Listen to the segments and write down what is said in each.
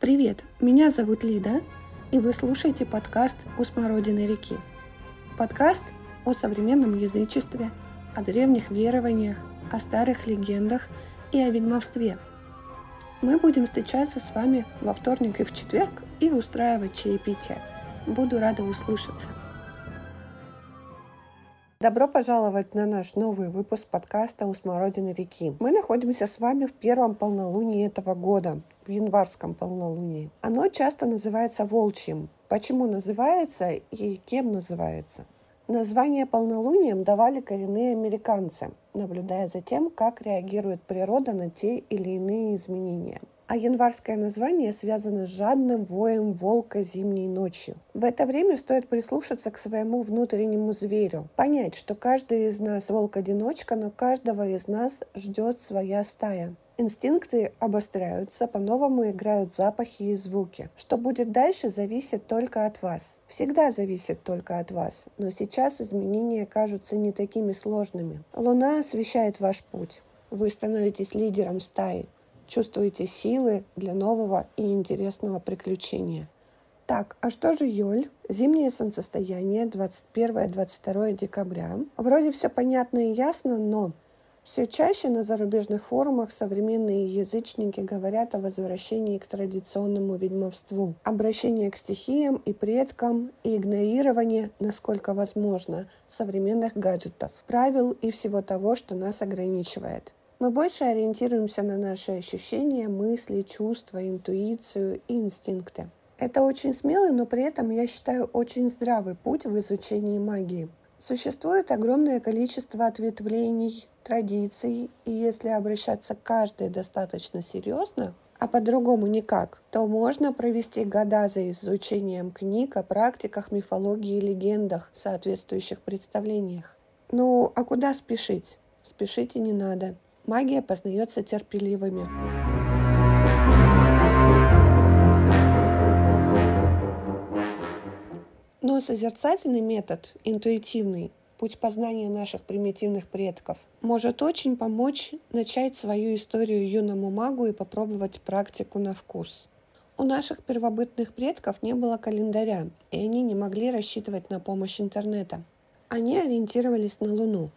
Привет, меня зовут Лида, и вы слушаете подкаст «У смородины реки». Подкаст о современном язычестве, о древних верованиях, о старых легендах и о ведьмовстве. Мы будем встречаться с вами во вторник и в четверг и устраивать чаепитие. Буду рада услышаться. Добро пожаловать на наш новый выпуск подкаста «У смородины реки». Мы находимся с вами в первом полнолунии этого года, в январском полнолунии. Оно часто называется волчьим. Почему называется и кем называется? Название полнолунием давали коренные американцы, наблюдая за тем, как реагирует природа на те или иные изменения а январское название связано с жадным воем волка зимней ночью. В это время стоит прислушаться к своему внутреннему зверю, понять, что каждый из нас волк-одиночка, но каждого из нас ждет своя стая. Инстинкты обостряются, по-новому играют запахи и звуки. Что будет дальше, зависит только от вас. Всегда зависит только от вас. Но сейчас изменения кажутся не такими сложными. Луна освещает ваш путь. Вы становитесь лидером стаи чувствуете силы для нового и интересного приключения. Так, а что же Йоль? Зимнее солнцестояние 21-22 декабря. Вроде все понятно и ясно, но все чаще на зарубежных форумах современные язычники говорят о возвращении к традиционному ведьмовству, обращении к стихиям и предкам и игнорировании, насколько возможно, современных гаджетов, правил и всего того, что нас ограничивает. Мы больше ориентируемся на наши ощущения, мысли, чувства, интуицию и инстинкты. Это очень смелый, но при этом, я считаю, очень здравый путь в изучении магии. Существует огромное количество ответвлений, традиций, и если обращаться к каждой достаточно серьезно, а по-другому никак, то можно провести года за изучением книг о практиках, мифологии и легендах соответствующих представлениях. Ну, а куда спешить? Спешите не надо. Магия познается терпеливыми. Но созерцательный метод, интуитивный, путь познания наших примитивных предков, может очень помочь начать свою историю юному магу и попробовать практику на вкус. У наших первобытных предков не было календаря, и они не могли рассчитывать на помощь интернета. Они ориентировались на Луну.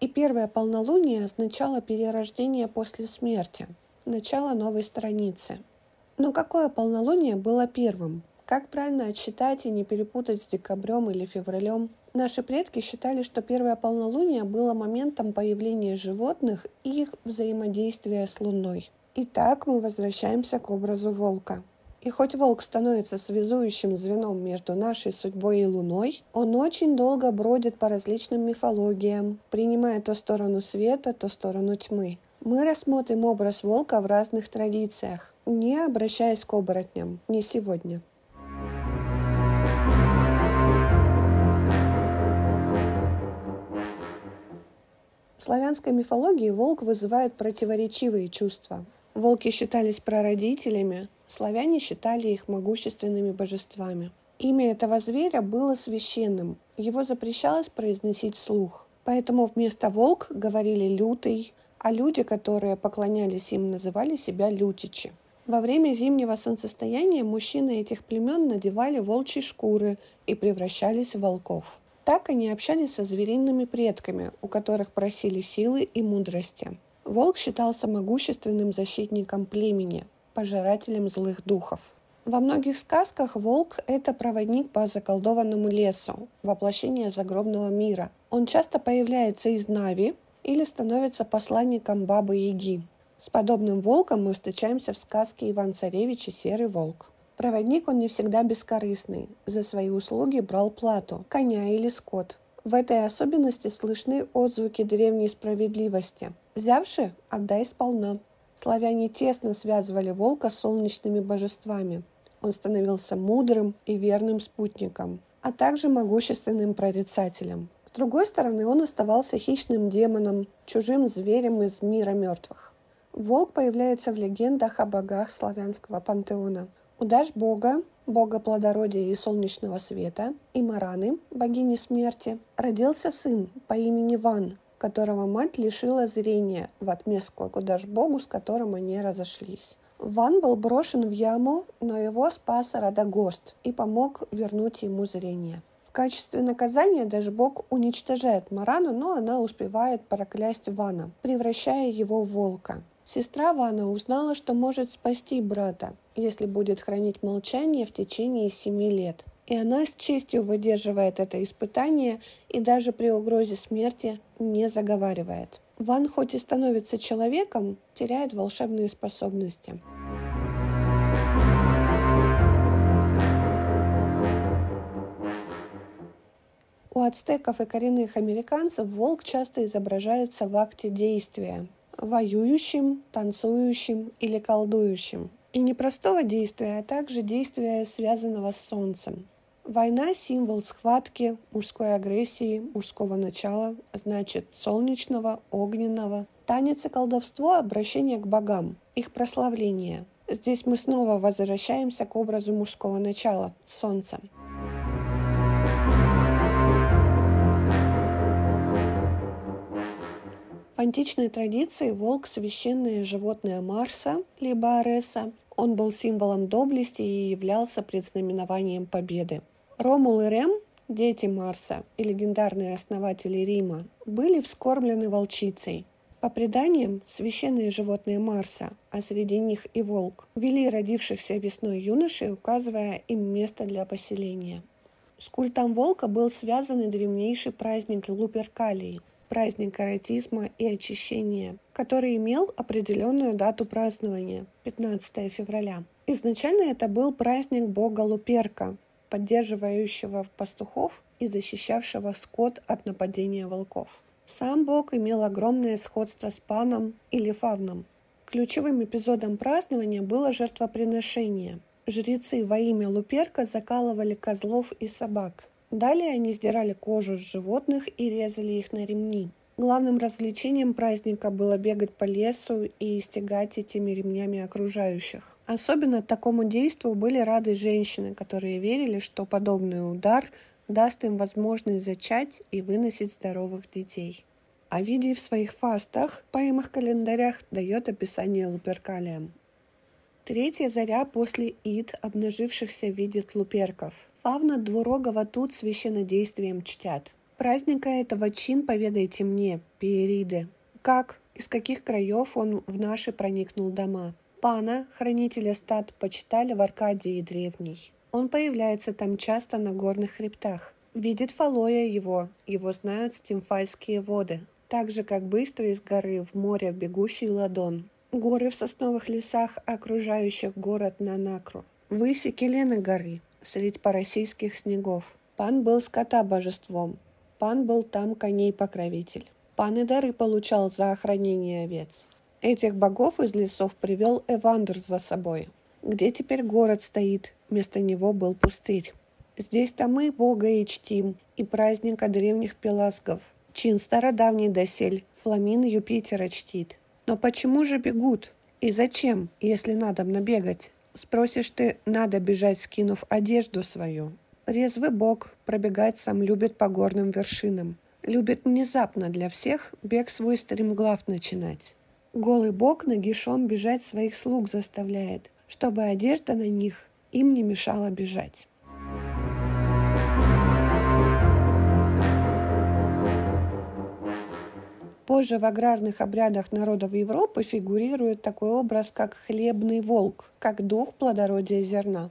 И первое полнолуние означало перерождение после смерти, начало новой страницы. Но какое полнолуние было первым? Как правильно отсчитать и не перепутать с декабрем или февралем? Наши предки считали, что первое полнолуние было моментом появления животных и их взаимодействия с Луной. Итак, мы возвращаемся к образу волка. И хоть волк становится связующим звеном между нашей судьбой и Луной, он очень долго бродит по различным мифологиям, принимая то сторону света, то сторону тьмы. Мы рассмотрим образ волка в разных традициях, не обращаясь к оборотням, не сегодня. В славянской мифологии волк вызывает противоречивые чувства. Волки считались прародителями, Славяне считали их могущественными божествами. Имя этого зверя было священным, его запрещалось произносить вслух. Поэтому вместо волк говорили лютый, а люди, которые поклонялись им, называли себя лютичи. Во время зимнего солнцестояния мужчины этих племен надевали волчьи шкуры и превращались в волков. Так они общались со звериными предками, у которых просили силы и мудрости. Волк считался могущественным защитником племени, пожирателем злых духов. Во многих сказках волк – это проводник по заколдованному лесу, воплощение загробного мира. Он часто появляется из Нави или становится посланником Бабы-Яги. С подобным волком мы встречаемся в сказке Иван-Царевич и Серый волк. Проводник он не всегда бескорыстный. За свои услуги брал плату – коня или скот. В этой особенности слышны отзвуки древней справедливости. Взявши, отдай сполна. Славяне тесно связывали волка с солнечными божествами. Он становился мудрым и верным спутником, а также могущественным прорицателем. С другой стороны, он оставался хищным демоном, чужим зверем из мира мертвых. Волк появляется в легендах о богах славянского пантеона. У Даш-бога, бога плодородия и солнечного света, и Мараны, богини смерти, родился сын по имени Ван, которого мать лишила зрения в отместку к Богу, с которым они разошлись. Ван был брошен в яму, но его спас Радагост и помог вернуть ему зрение. В качестве наказания даже бог уничтожает Марану, но она успевает проклясть Вана, превращая его в волка. Сестра Вана узнала, что может спасти брата, если будет хранить молчание в течение семи лет. И она с честью выдерживает это испытание и даже при угрозе смерти не заговаривает. Ван хоть и становится человеком, теряет волшебные способности. У ацтеков и коренных американцев волк часто изображается в акте действия – воюющим, танцующим или колдующим. И не простого действия, а также действия, связанного с солнцем. Война – символ схватки, мужской агрессии, мужского начала, значит солнечного, огненного. Танец и колдовство – обращение к богам, их прославление. Здесь мы снова возвращаемся к образу мужского начала – солнца. В античной традиции волк – священное животное Марса, либо Ареса. Он был символом доблести и являлся предзнаменованием победы. Ромул и Рем, дети Марса и легендарные основатели Рима, были вскормлены волчицей. По преданиям, священные животные Марса, а среди них и волк, вели родившихся весной юношей, указывая им место для поселения. С культом волка был связан и древнейший праздник Луперкалии, праздник эротизма и очищения, который имел определенную дату празднования – 15 февраля. Изначально это был праздник бога Луперка, поддерживающего пастухов и защищавшего скот от нападения волков. Сам бог имел огромное сходство с паном или фавном. Ключевым эпизодом празднования было жертвоприношение. Жрецы во имя Луперка закалывали козлов и собак. Далее они сдирали кожу с животных и резали их на ремни. Главным развлечением праздника было бегать по лесу и стегать этими ремнями окружающих. Особенно такому действу были рады женщины, которые верили, что подобный удар даст им возможность зачать и выносить здоровых детей. Овидий в своих фастах, поэмах-календарях дает описание Луперкалия. Третья заря после Ид, обнажившихся видит луперков. Фавна двурогого тут священнодействием чтят. Праздника этого чин поведайте мне, Пиериды. Как, из каких краев он в наши проникнул дома? Пана, хранителя стад, почитали в Аркадии древней. Он появляется там часто на горных хребтах. Видит Фалоя его, его знают стимфайские воды, так же, как быстро из горы в море бегущий ладон. Горы в сосновых лесах, окружающих город Нанакру. Выси Келены горы, средь парасийских снегов. Пан был скота божеством, пан был там коней-покровитель. Пан и дары получал за охранение овец. Этих богов из лесов привел Эвандр за собой. Где теперь город стоит, вместо него был пустырь. Здесь-то мы Бога и чтим, и праздника древних пеласков. Чин стародавний досель, Фламин Юпитера чтит. Но почему же бегут? И зачем, если надо набегать? Спросишь ты, надо бежать, скинув одежду свою. Резвый бог пробегать сам любит по горным вершинам. Любит внезапно для всех бег свой стремглав начинать. Голый бог нагишом бежать своих слуг заставляет, чтобы одежда на них им не мешала бежать. Позже в аграрных обрядах народов Европы фигурирует такой образ, как хлебный волк, как дух плодородия зерна.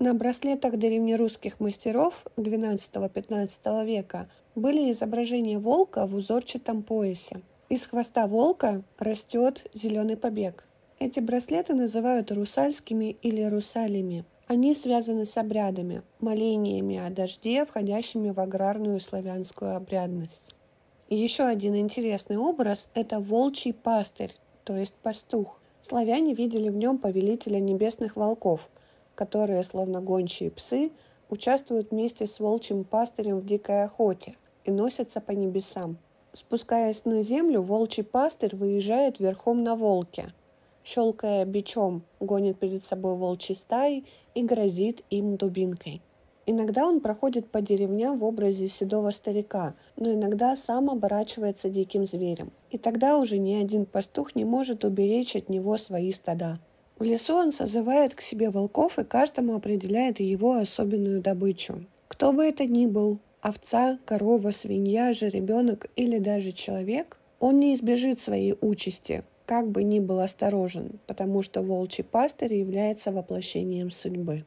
На браслетах древнерусских мастеров XII-XV века были изображения волка в узорчатом поясе – из хвоста волка растет зеленый побег. Эти браслеты называют русальскими или русалями. Они связаны с обрядами, молениями о дожде, входящими в аграрную славянскую обрядность. Еще один интересный образ – это волчий пастырь, то есть пастух. Славяне видели в нем повелителя небесных волков, которые, словно гончие псы, участвуют вместе с волчьим пастырем в дикой охоте и носятся по небесам. Спускаясь на землю, волчий пастырь выезжает верхом на волке. Щелкая бичом, гонит перед собой волчьи стаи и грозит им дубинкой. Иногда он проходит по деревням в образе седого старика, но иногда сам оборачивается диким зверем. И тогда уже ни один пастух не может уберечь от него свои стада. В лесу он созывает к себе волков и каждому определяет его особенную добычу. Кто бы это ни был, овца, корова, свинья, жеребенок или даже человек, он не избежит своей участи, как бы ни был осторожен, потому что волчий пастырь является воплощением судьбы.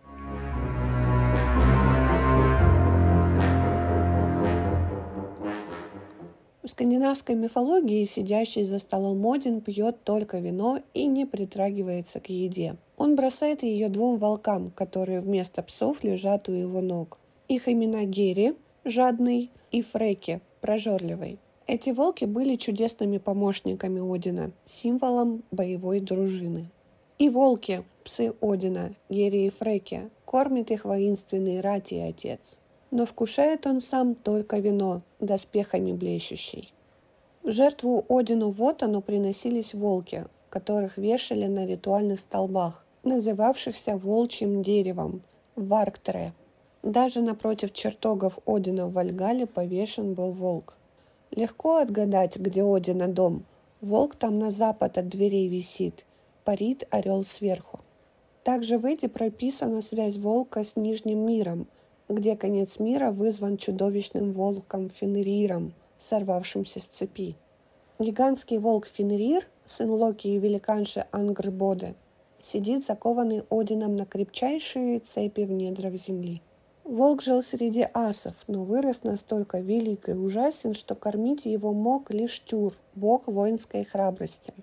В скандинавской мифологии сидящий за столом Один пьет только вино и не притрагивается к еде. Он бросает ее двум волкам, которые вместо псов лежат у его ног. Их имена Гери, жадный, и Фреки, прожорливый. Эти волки были чудесными помощниками Одина, символом боевой дружины. И волки, псы Одина, Гери и Фреки, кормят их воинственный рати и отец – но вкушает он сам только вино, доспехами блещущий. В жертву Одину Вотану приносились волки, которых вешали на ритуальных столбах, называвшихся волчьим деревом – Варктре. Даже напротив чертогов Одина в Вальгале повешен был волк. Легко отгадать, где Одина дом. Волк там на запад от дверей висит, парит орел сверху. Также в Эде прописана связь волка с Нижним миром – где конец мира вызван чудовищным волком Фенриром, сорвавшимся с цепи. Гигантский волк Фенрир, сын Локи и великанши Ангрбоды, сидит закованный Одином на крепчайшие цепи в недрах земли. Волк жил среди асов, но вырос настолько велик и ужасен, что кормить его мог лишь Тюр, бог воинской храбрости.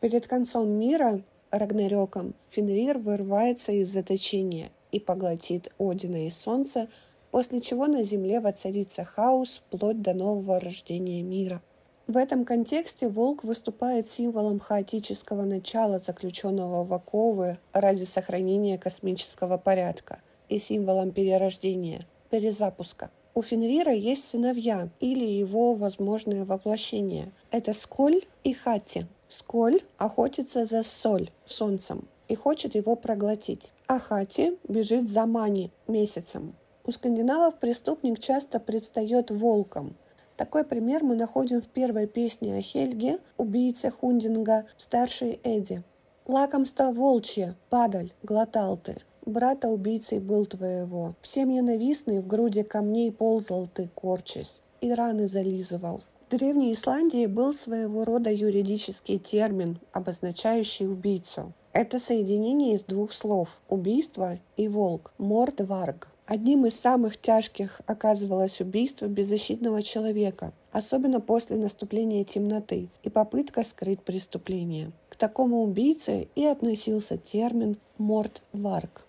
Перед концом мира, Рагнарёком, Фенрир вырывается из заточения – и поглотит Одина и Солнце, после чего на Земле воцарится хаос вплоть до нового рождения мира. В этом контексте волк выступает символом хаотического начала, заключенного в оковы ради сохранения космического порядка, и символом перерождения, перезапуска. У Фенрира есть сыновья или его возможное воплощение. Это Сколь и Хати. Сколь охотится за Соль, солнцем, и хочет его проглотить. А Хати бежит за Мани месяцем. У скандинавов преступник часто предстает волком. Такой пример мы находим в первой песне о Хельге, убийце Хундинга, старшей Эдди. «Лакомство волчье, падаль, глотал ты, брата убийцей был твоего. Всем ненавистный в груди камней ползал ты, корчась, и раны зализывал. В Древней Исландии был своего рода юридический термин, обозначающий убийцу. Это соединение из двух слов – убийство и волк – мордварг. Одним из самых тяжких оказывалось убийство беззащитного человека, особенно после наступления темноты и попытка скрыть преступление. К такому убийце и относился термин «мордварг».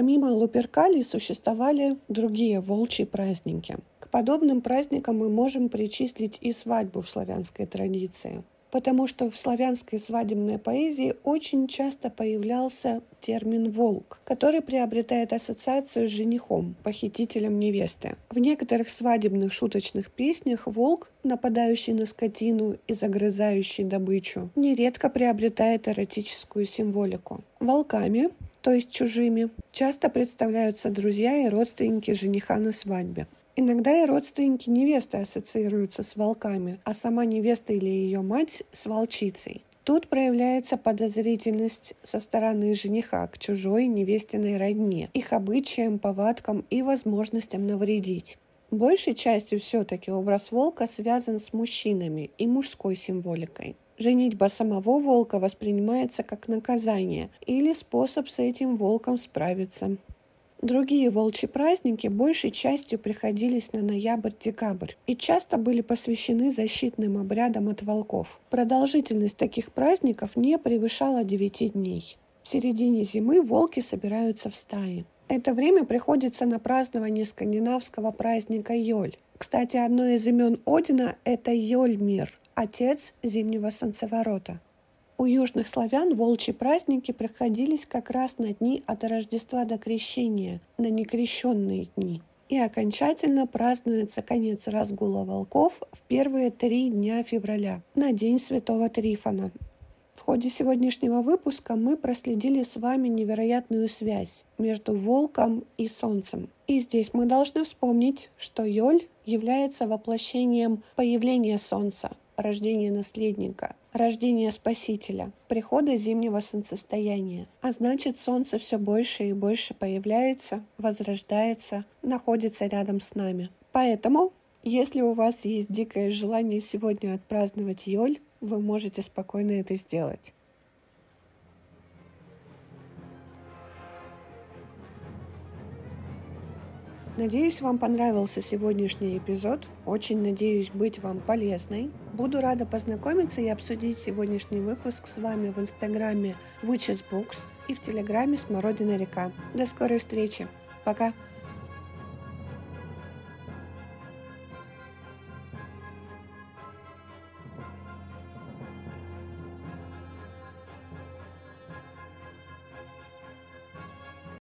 Помимо Луперкали существовали другие волчьи праздники – подобным праздникам мы можем причислить и свадьбу в славянской традиции, потому что в славянской свадебной поэзии очень часто появлялся термин «волк», который приобретает ассоциацию с женихом, похитителем невесты. В некоторых свадебных шуточных песнях волк, нападающий на скотину и загрызающий добычу, нередко приобретает эротическую символику. Волками то есть чужими, часто представляются друзья и родственники жениха на свадьбе. Иногда и родственники невесты ассоциируются с волками, а сама невеста или ее мать с волчицей. Тут проявляется подозрительность со стороны жениха к чужой невестиной родне, их обычаям, повадкам и возможностям навредить. Большей частью все-таки образ волка связан с мужчинами и мужской символикой. Женитьба самого волка воспринимается как наказание или способ с этим волком справиться. Другие волчьи праздники большей частью приходились на ноябрь-декабрь и часто были посвящены защитным обрядам от волков. Продолжительность таких праздников не превышала 9 дней. В середине зимы волки собираются в стаи. Это время приходится на празднование скандинавского праздника Йоль. Кстати, одно из имен Одина – это Йольмир, отец зимнего солнцеворота. У южных славян волчьи праздники приходились как раз на дни от Рождества до Крещения, на некрещенные дни. И окончательно празднуется конец разгула волков в первые три дня февраля, на День Святого Трифона. В ходе сегодняшнего выпуска мы проследили с вами невероятную связь между волком и солнцем. И здесь мы должны вспомнить, что Йоль является воплощением появления солнца, рождения наследника, рождения Спасителя, прихода зимнего солнцестояния. А значит, солнце все больше и больше появляется, возрождается, находится рядом с нами. Поэтому, если у вас есть дикое желание сегодня отпраздновать Йоль, вы можете спокойно это сделать. Надеюсь, вам понравился сегодняшний эпизод. Очень надеюсь быть вам полезной. Буду рада познакомиться и обсудить сегодняшний выпуск с вами в инстаграме Witches Books и в телеграме Смородина река. До скорой встречи. Пока!